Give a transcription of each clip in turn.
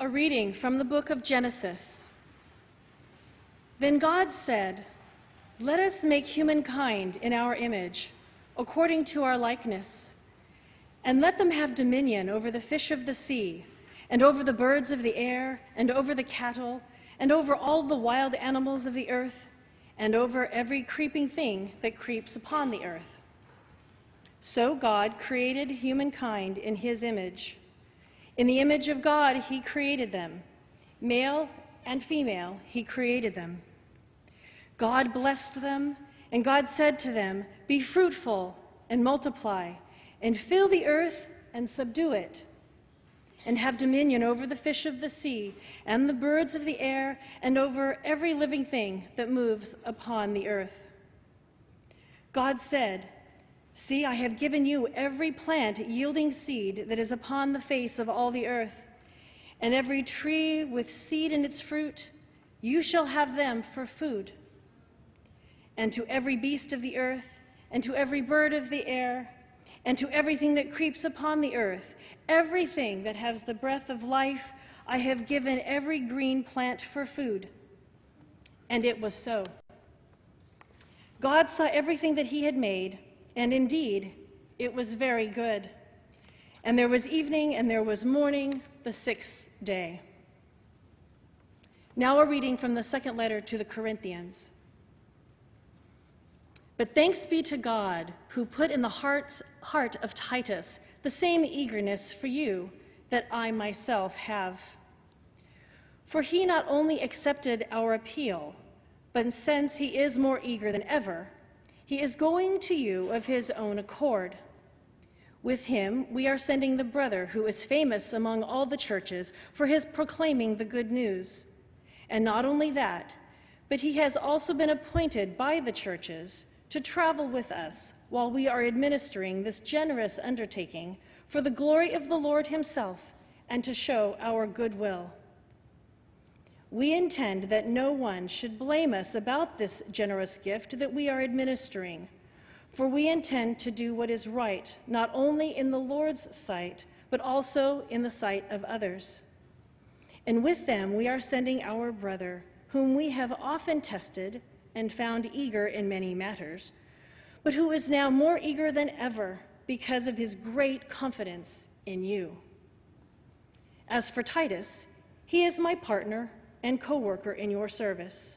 A reading from the book of Genesis. Then God said, Let us make humankind in our image, according to our likeness, and let them have dominion over the fish of the sea, and over the birds of the air, and over the cattle, and over all the wild animals of the earth, and over every creeping thing that creeps upon the earth. So God created humankind in his image. In the image of God, he created them. Male and female, he created them. God blessed them, and God said to them, Be fruitful and multiply, and fill the earth and subdue it, and have dominion over the fish of the sea, and the birds of the air, and over every living thing that moves upon the earth. God said, See, I have given you every plant yielding seed that is upon the face of all the earth, and every tree with seed in its fruit, you shall have them for food. And to every beast of the earth, and to every bird of the air, and to everything that creeps upon the earth, everything that has the breath of life, I have given every green plant for food. And it was so. God saw everything that he had made and indeed, it was very good. And there was evening and there was morning, the sixth day. Now, a reading from the second letter to the Corinthians. But thanks be to God, who put in the heart's, heart of Titus the same eagerness for you that I myself have. For he not only accepted our appeal, but since he is more eager than ever, he is going to you of his own accord. With him, we are sending the brother who is famous among all the churches for his proclaiming the good news. And not only that, but he has also been appointed by the churches to travel with us while we are administering this generous undertaking for the glory of the Lord himself and to show our goodwill. We intend that no one should blame us about this generous gift that we are administering, for we intend to do what is right, not only in the Lord's sight, but also in the sight of others. And with them we are sending our brother, whom we have often tested and found eager in many matters, but who is now more eager than ever because of his great confidence in you. As for Titus, he is my partner and co worker in your service.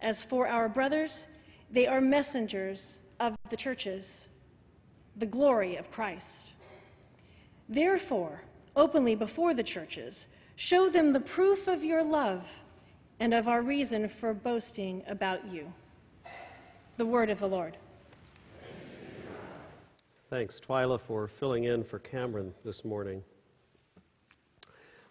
As for our brothers, they are messengers of the churches, the glory of Christ. Therefore, openly before the churches, show them the proof of your love and of our reason for boasting about you. The word of the Lord. Thanks, Twyla, for filling in for Cameron this morning.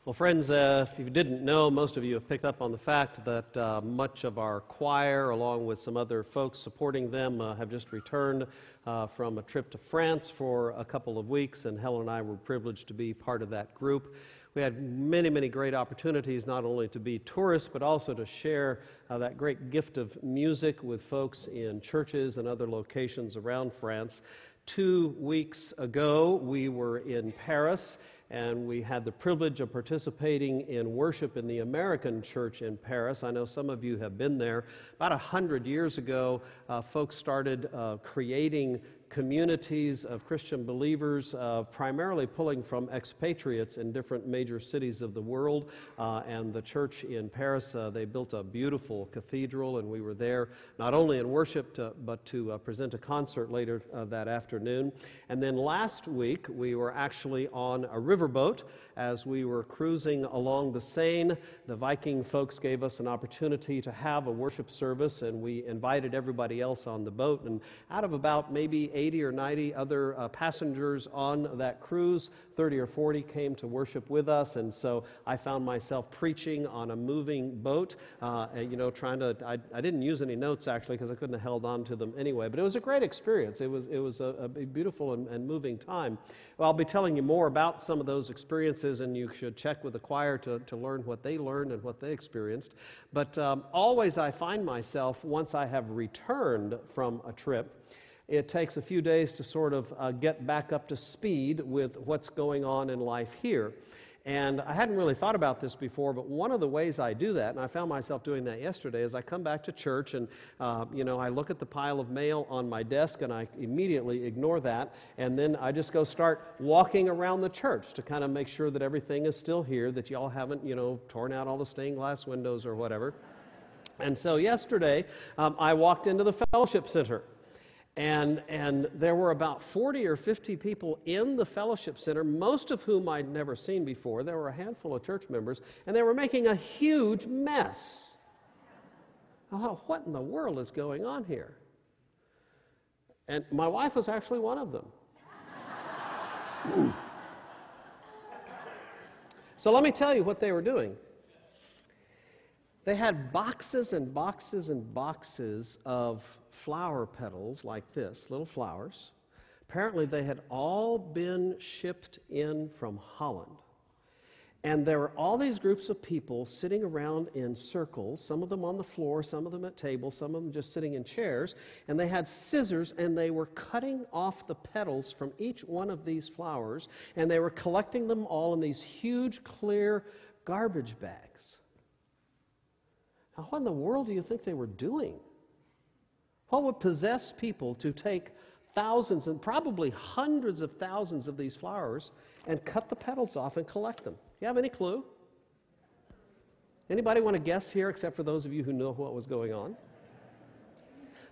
Well, friends, uh, if you didn't know, most of you have picked up on the fact that uh, much of our choir, along with some other folks supporting them, uh, have just returned uh, from a trip to France for a couple of weeks, and Helen and I were privileged to be part of that group. We had many, many great opportunities not only to be tourists, but also to share uh, that great gift of music with folks in churches and other locations around France. Two weeks ago, we were in Paris and we had the privilege of participating in worship in the American church in Paris. I know some of you have been there. About a hundred years ago, uh, folks started uh, creating communities of Christian believers, uh, primarily pulling from expatriates in different major cities of the world. Uh, and the church in Paris, uh, they built a beautiful cathedral, and we were there not only in worship, to, but to uh, present a concert later uh, that afternoon. And then last week, we were actually on a riverboat as we were cruising along the Seine. The Viking folks gave us an opportunity to have a worship service, and we invited everybody else on the boat. And out of about maybe 80 or 90 other uh, passengers on that cruise. 30 or 40 came to worship with us, and so I found myself preaching on a moving boat. Uh, you know, trying to, I, I, didn't use any notes actually because I couldn't have held on to them anyway, but it was a great experience. It was, it was a, a beautiful and, and, moving time. Well, I'll be telling you more about some of those experiences, and you should check with the choir to, to learn what they learned and what they experienced. But um, always I find myself, once I have returned from a trip, it takes a few days to sort of uh, get back up to speed with what's going on in life here. And I hadn't really thought about this before, but one of the ways I do that, and I found myself doing that yesterday, is I come back to church and, uh, you know, I look at the pile of mail on my desk and I immediately ignore that. And then I just go start walking around the church to kind of make sure that everything is still here, that y'all haven't, you know, torn out all the stained glass windows or whatever. And so yesterday, um, I walked into the fellowship center. And, and there were about 40 or 50 people in the fellowship center, most of whom I'd never seen before. There were a handful of church members, and they were making a huge mess. Thought, what in the world is going on here? And my wife was actually one of them. so let me tell you what they were doing. They had boxes and boxes and boxes of flower petals like this, little flowers. Apparently, they had all been shipped in from Holland. And there were all these groups of people sitting around in circles, some of them on the floor, some of them at tables, some of them just sitting in chairs. And they had scissors and they were cutting off the petals from each one of these flowers. And they were collecting them all in these huge, clear garbage bags. Now, what in the world do you think they were doing? What would possess people to take thousands and probably hundreds of thousands of these flowers and cut the petals off and collect them? You have any clue? Anybody want to guess here except for those of you who know what was going on?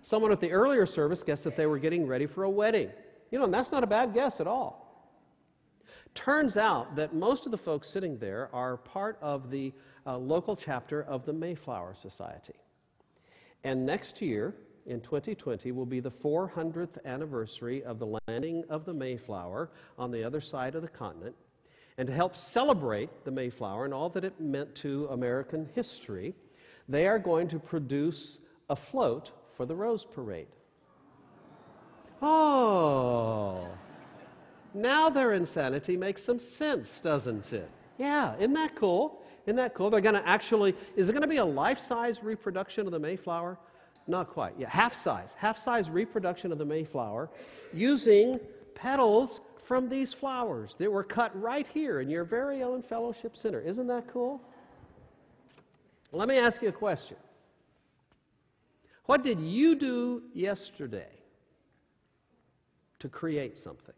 Someone at the earlier service guessed that they were getting ready for a wedding. You know, and that's not a bad guess at all. Turns out that most of the folks sitting there are part of the uh, local chapter of the Mayflower Society. And next year, in 2020 will be the 400th anniversary of the landing of the Mayflower on the other side of the continent. And to help celebrate the Mayflower and all that it meant to American history, they are going to produce a float for the Rose Parade. Oh, now their insanity makes some sense, doesn't it? Yeah, isn't that cool? Isn't that cool? They're going to actually, is it going to be a life size reproduction of the Mayflower? Not quite. Yeah, half size. Half size reproduction of the Mayflower using petals from these flowers that were cut right here in your very own fellowship center. Isn't that cool? Let me ask you a question. What did you do yesterday to create something,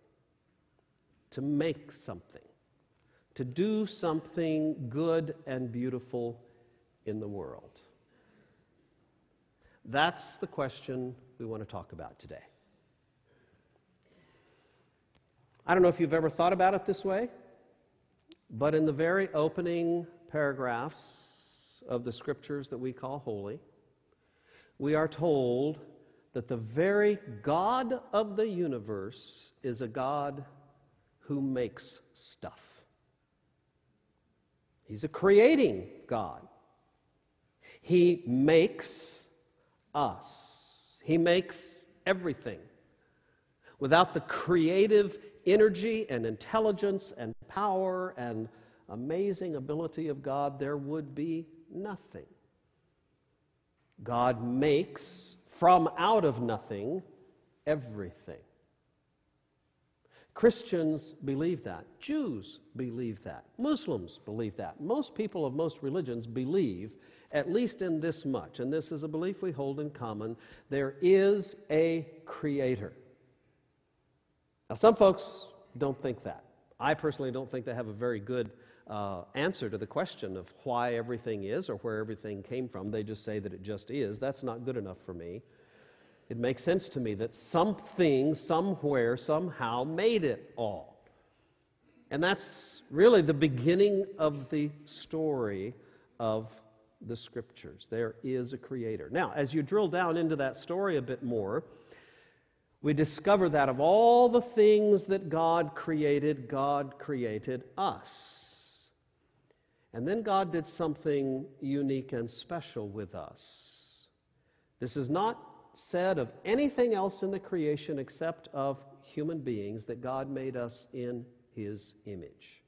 to make something, to do something good and beautiful in the world? That's the question we want to talk about today. I don't know if you've ever thought about it this way, but in the very opening paragraphs of the scriptures that we call holy, we are told that the very God of the universe is a God who makes stuff. He's a creating God. He makes us. He makes everything. Without the creative energy and intelligence and power and amazing ability of God, there would be nothing. God makes from out of nothing everything. Christians believe that. Jews believe that. Muslims believe that. Most people of most religions believe at least in this much, and this is a belief we hold in common there is a creator. Now, some folks don't think that. I personally don't think they have a very good uh, answer to the question of why everything is or where everything came from. They just say that it just is. That's not good enough for me. It makes sense to me that something, somewhere, somehow made it all. And that's really the beginning of the story of the scriptures. There is a creator. Now, as you drill down into that story a bit more, we discover that of all the things that God created, God created us. And then God did something unique and special with us. This is not said of anything else in the creation except of human beings that God made us in his image.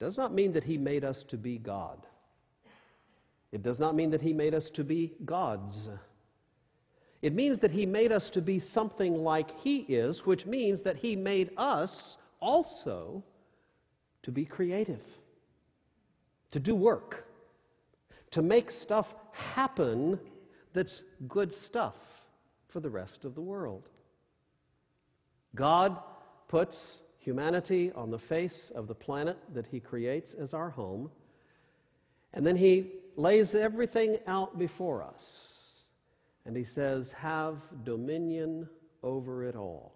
Does not mean that he made us to be God. It does not mean that He made us to be gods. It means that He made us to be something like He is, which means that He made us also to be creative, to do work, to make stuff happen that's good stuff for the rest of the world. God puts humanity on the face of the planet that He creates as our home, and then He lays everything out before us. And He says, Have dominion over it all.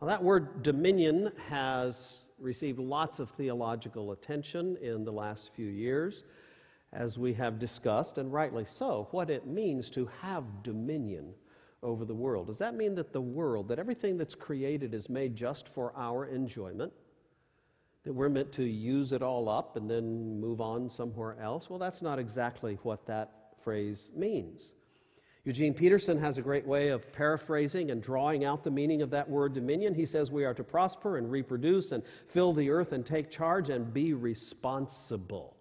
Now, that word dominion has received lots of theological attention in the last few years, as we have discussed, and rightly so, what it means to have dominion over the world. Does that mean that the world, that everything that's created is made just for our enjoyment? That we're meant to use it all up and then move on somewhere else? Well, that's not exactly what that phrase means. Eugene Peterson has a great way of paraphrasing and drawing out the meaning of that word dominion. He says we are to prosper and reproduce and fill the earth and take charge and be responsible.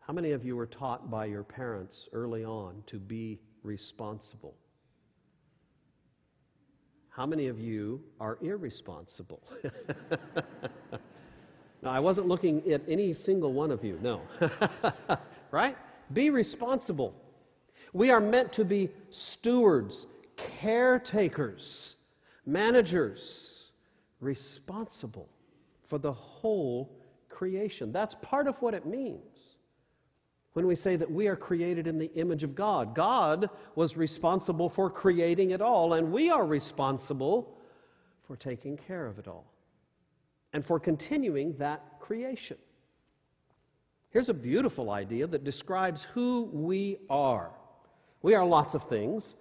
How many of you were taught by your parents early on to be responsible? How many of you are irresponsible? now, I wasn't looking at any single one of you, no. right? Be responsible. We are meant to be stewards, caretakers, managers, responsible for the whole creation. That's part of what it means when we say that we are created in the image of God. God was responsible for creating it all, and we are responsible for taking care of it all and for continuing that creation. Here's a beautiful idea that describes who we are. We are lots of things,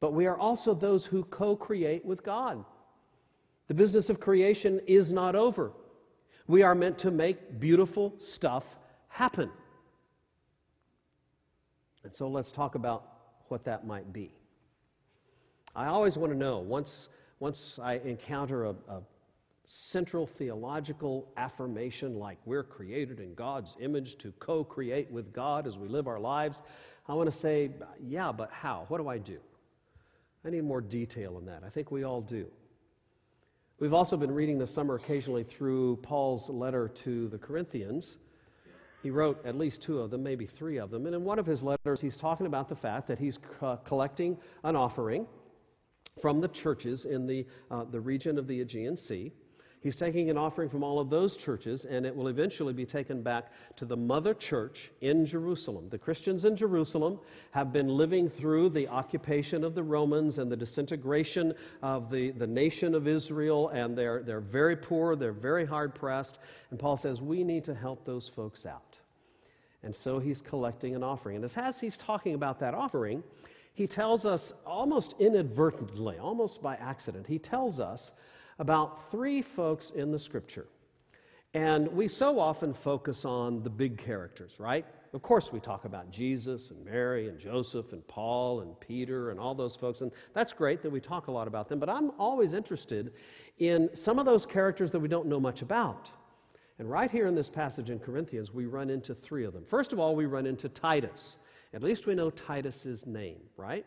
but we are also those who co create with God. The business of creation is not over. We are meant to make beautiful stuff happen. And so let's talk about what that might be. I always want to know, once, once I encounter a, a central theological affirmation like we're created in God's image to co create with God as we live our lives, I want to say, yeah, but how? What do I do? I need more detail in that. I think we all do. We've also been reading this summer occasionally through Paul's letter to the Corinthians. He wrote at least two of them, maybe three of them. And in one of his letters, he's talking about the fact that he's co- collecting an offering from the churches in the, uh, the region of the Aegean Sea. He's taking an offering from all of those churches, and it will eventually be taken back to the mother church in Jerusalem. The Christians in Jerusalem have been living through the occupation of the Romans and the disintegration of the, the nation of Israel, and they're, they're very poor, they're very hard pressed. And Paul says, We need to help those folks out. And so he's collecting an offering. And as he's talking about that offering, he tells us almost inadvertently, almost by accident, he tells us about three folks in the scripture. And we so often focus on the big characters, right? Of course, we talk about Jesus and Mary and Joseph and Paul and Peter and all those folks, and that's great that we talk a lot about them, but I'm always interested in some of those characters that we don't know much about. And right here in this passage in Corinthians, we run into three of them. First of all, we run into Titus. At least we know Titus's name, right?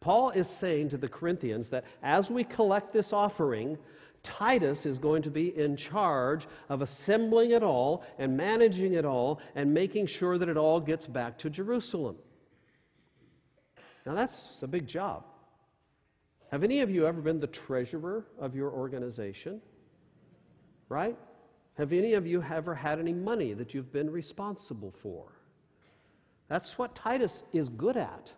Paul is saying to the Corinthians that as we collect this offering, Titus is going to be in charge of assembling it all and managing it all and making sure that it all gets back to Jerusalem. Now, that's a big job. Have any of you ever been the treasurer of your organization? Right? Have any of you ever had any money that you've been responsible for? That's what Titus is good at.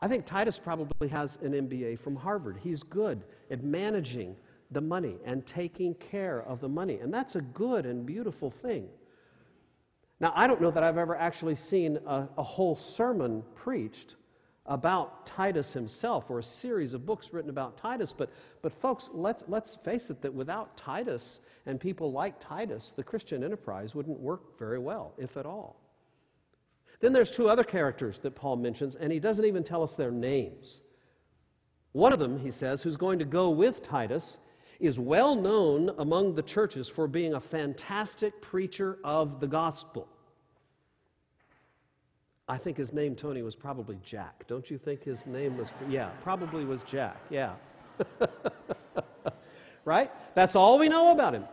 I think Titus probably has an MBA from Harvard. He's good at managing the money and taking care of the money. And that's a good and beautiful thing. Now, I don't know that I've ever actually seen a, a, whole sermon preached about Titus himself or a series of books written about Titus, but, but folks, let's, let's face it that without Titus and people like Titus, the Christian enterprise wouldn't work very well, if at all. Then there's two other characters that Paul mentions, and he doesn't even tell us their names. One of them, he says, who's going to go with Titus, is well known among the churches for being a fantastic preacher of the gospel. I think his name, Tony, was probably Jack. Don't you think his name was? Yeah, probably was Jack. Yeah. right? That's all we know about him.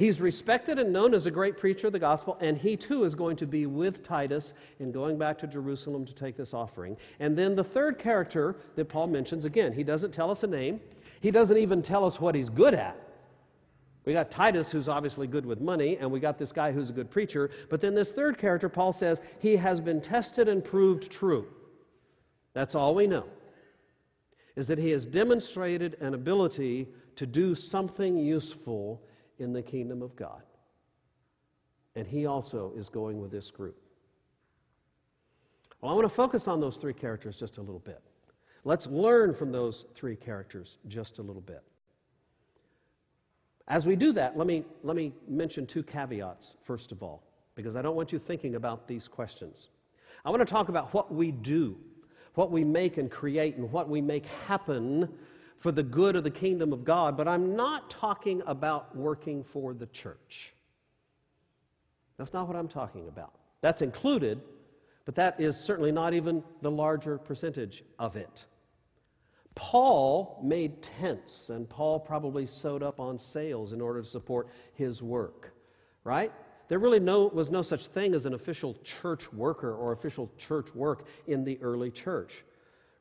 He's respected and known as a great preacher of the gospel, and he too is going to be with Titus in going back to Jerusalem to take this offering. And then the third character that Paul mentions, again, he doesn't tell us a name, he doesn't even tell us what he's good at. We got Titus, who's obviously good with money, and we got this guy who's a good preacher. But then this third character, Paul says, he has been tested and proved true. That's all we know, is that he has demonstrated an ability to do something useful in the kingdom of God. And he also is going with this group. Well, I want to focus on those three characters just a little bit. Let's learn from those three characters just a little bit. As we do that, let me, let me mention two caveats, first of all, because I don't want you thinking about these questions. I want to talk about what we do, what we make and create, and what we make happen for the good of the kingdom of God, but I'm not talking about working for the church. That's not what I'm talking about. That's included, but that is certainly not even the larger percentage of it. Paul made tents, and Paul probably sewed up on sails in order to support his work, right? There really no, was no such thing as an official church worker or official church work in the early church,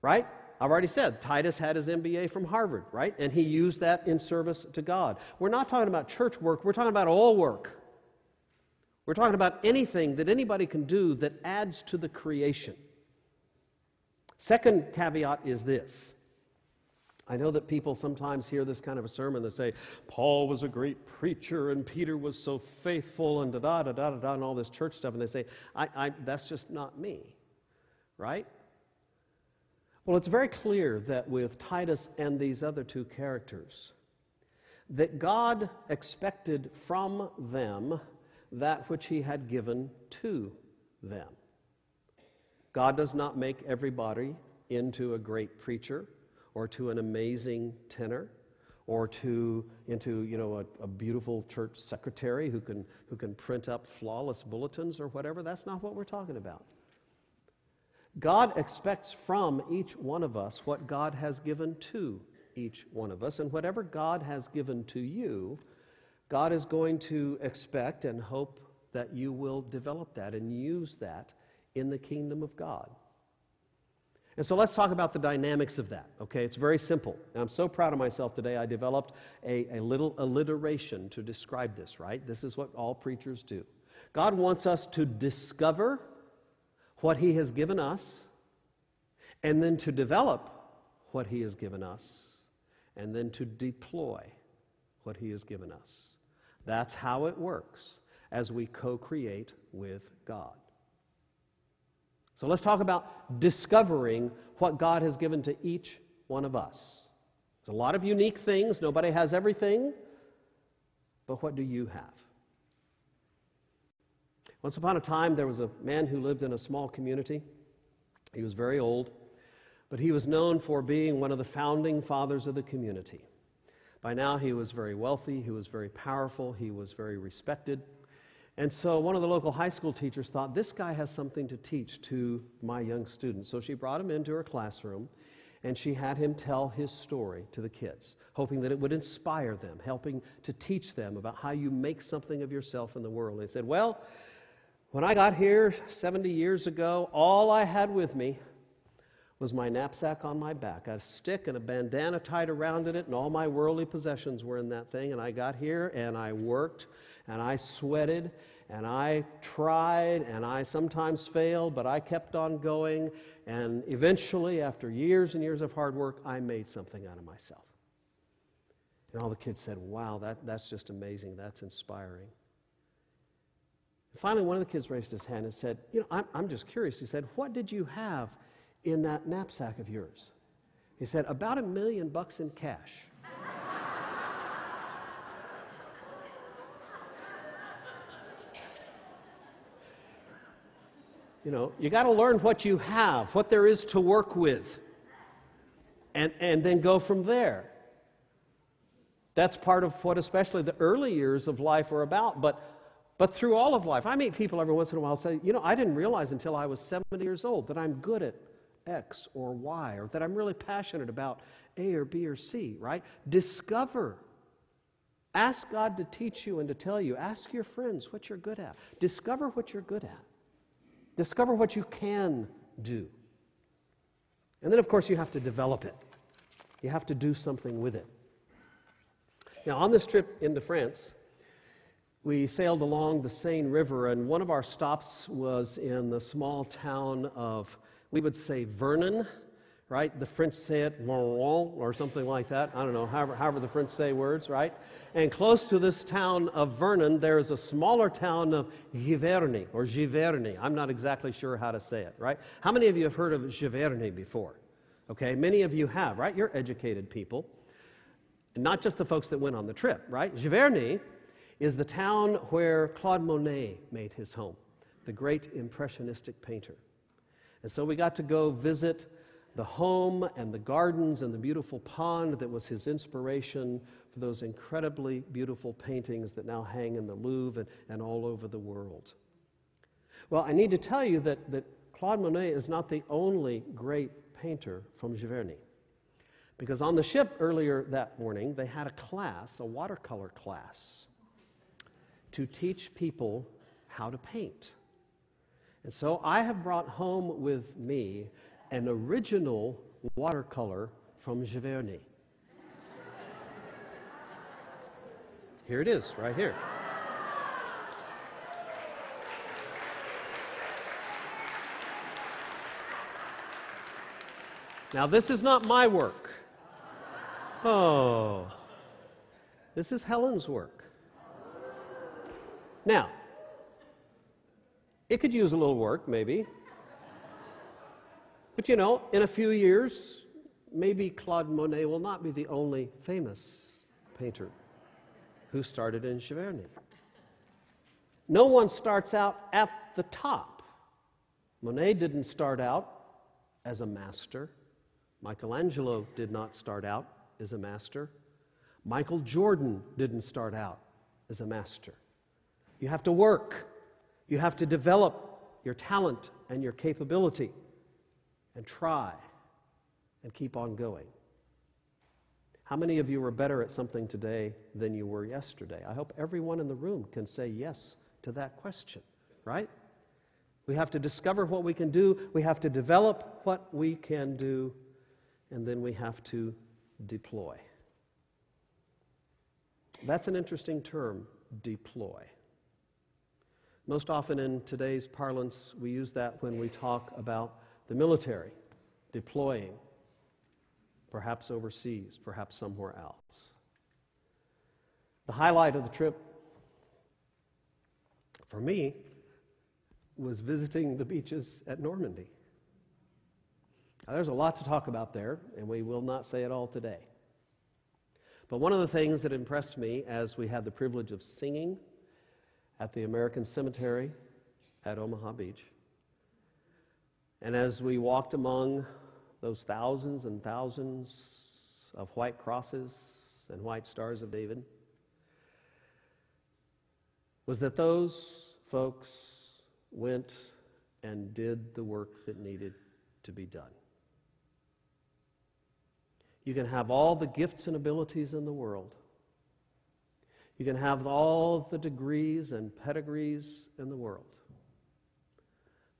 right? I've already said Titus had his MBA from Harvard, right? And he used that in service to God. We're not talking about church work, we're talking about all work. We're talking about anything that anybody can do that adds to the creation. Second caveat is this. I know that people sometimes hear this kind of a sermon that say, Paul was a great preacher and Peter was so faithful and da da da da da and all this church stuff, and they say, I, I, that's just not me, right? Well, it's very clear that with Titus and these other two characters, that God expected from them that which He had given to them. God does not make everybody into a great preacher or to an amazing tenor or to into you know a, a, beautiful church secretary who can who can print up flawless bulletins or whatever that's not what we're talking about God expects from each one of us what God has given to each one of us. And whatever God has given to you, God is going to expect and hope that you will develop that and use that in the kingdom of God. And so let's talk about the dynamics of that, okay? It's very simple. And I'm so proud of myself today. I developed a, a little alliteration to describe this, right? This is what all preachers do. God wants us to discover what He has given us, and then to develop what He has given us, and then to deploy what He has given us. That's how it works as we co create with God. So let's talk about discovering what God has given to each one of us. There's a lot of unique things, nobody has everything, but what do you have? Once upon a time, there was a man who lived in a small community. He was very old, but he was known for being one of the founding fathers of the community. By now, he was very wealthy, he was very powerful, he was very respected. And so, one of the local high school teachers thought, this guy has something to teach to my young students. So, she brought him into her classroom and she had him tell his story to the kids, hoping that it would inspire them, helping to teach them about how you make something of yourself in the world. They said, Well, when I got here 70 years ago, all I had with me was my knapsack on my back. I had a stick and a bandana tied around it, and all my worldly possessions were in that thing. And I got here and I worked and I sweated and I tried and I sometimes failed, but I kept on going. And eventually, after years and years of hard work, I made something out of myself. And all the kids said, Wow, that, that's just amazing. That's inspiring. Finally, one of the kids raised his hand and said, You know, I'm, I'm just curious. He said, What did you have in that knapsack of yours? He said, About a million bucks in cash. you know, you got to learn what you have, what there is to work with, and, and then go from there. That's part of what, especially the early years of life, are about. But but through all of life, I meet people every once in a while say, you know, I didn't realize until I was 70 years old that I'm good at X or Y, or that I'm really passionate about A or B or C, right? Discover Ask God to teach you and to tell you. Ask your friends what you're good at. Discover what you're good at. Discover what you can do. And then, of course, you have to develop it. You have to do something with it. Now, on this trip into France, we sailed along the Seine River, and one of our stops was in the small town of, we would say, Vernon, right? The French say it, Moron or something like that. I don't know, however, however the French say words, right? And close to this town of Vernon, there is a smaller town of Giverny, or Giverny. I'm not exactly sure how to say it, right? How many of you have heard of Giverny before? Okay, many of you have, right? You're educated people. And not just the folks that went on the trip, right? Giverny is the town where Claude Monet made his home, the great impressionistic painter. And so we got to go visit the home and the gardens and the beautiful pond that was his inspiration for those incredibly beautiful paintings that now hang in the Louvre and, and all over the world. Well, I need to tell you that, that Claude Monet is not the only great painter from Giverny. Because on the ship earlier that morning, they had a class, a watercolor class, to teach people how to paint. And so I have brought home with me an original watercolor from Giverny. Here it is, right here. Now, this is not my work. Oh, this is Helen's work. Now, it could use a little work, maybe. But you know, in a few years, maybe Claude Monet will not be the only famous painter who started in Giverny. No one starts out at the top. Monet didn't start out as a master. Michelangelo did not start out as a master. Michael Jordan didn't start out as a master. You have to work, you have to develop your talent and your capability and try and keep on going. How many of you are better at something today than you were yesterday? I hope everyone in the room can say yes to that question, right? We have to discover what we can do, we have to develop what we can do, and then we have to deploy. That's an interesting term, deploy. Most often in today's parlance, we use that when we talk about the military deploying, perhaps overseas, perhaps somewhere else. The highlight of the trip for me was visiting the beaches at Normandy. Now, there's a lot to talk about there, and we will not say it all today. But one of the things that impressed me as we had the privilege of singing at the American Cemetery at Omaha Beach and as we walked among those thousands and thousands of white crosses and white stars of David, was that those folks went and did the work that needed to be done. You can have all the gifts and abilities in the world. You can have all the degrees and pedigrees in the world.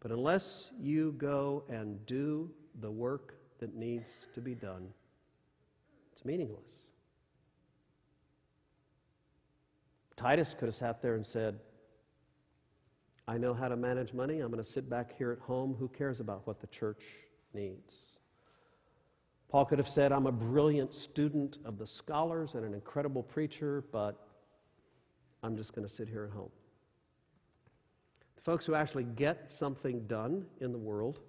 But unless you go and do the work that needs to be done, it's meaningless. Titus could have sat there and said, I know how to manage money. I'm going to sit back here at home. Who cares about what the church needs? Paul could have said, I'm a brilliant student of the scholars and an incredible preacher, but I'm just going to sit here at home. The folks who actually get something done in the world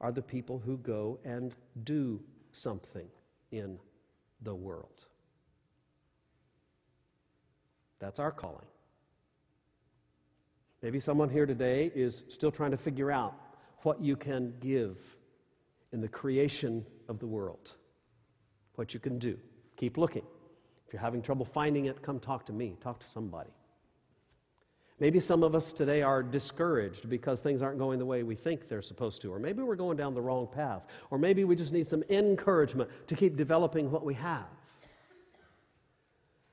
are the people who go and do something in the world. That's our calling. Maybe someone here today is still trying to figure out what you can give in the creation of the world, what you can do. Keep looking. You're having trouble finding it, come talk to me, talk to somebody. Maybe some of us today are discouraged because things aren't going the way we think they're supposed to, or maybe we're going down the wrong path, or maybe we just need some encouragement to keep developing what we have.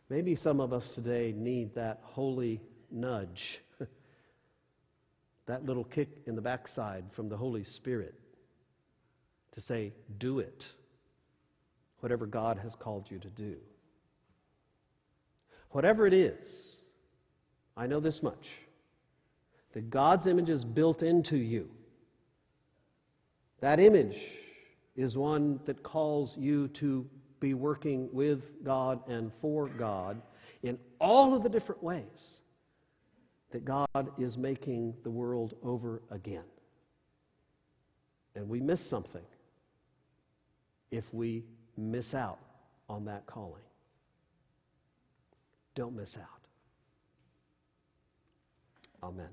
Maybe some of us today need that holy nudge, that little kick in the backside from the Holy Spirit to say, do it, whatever God has called you to do. Whatever it is, I know this much that God's image is built into you. That image is one that calls you to be working with God and for God in all of the different ways that God is making the world over again. And we miss something if we miss out on that calling. Don't miss out. Amen.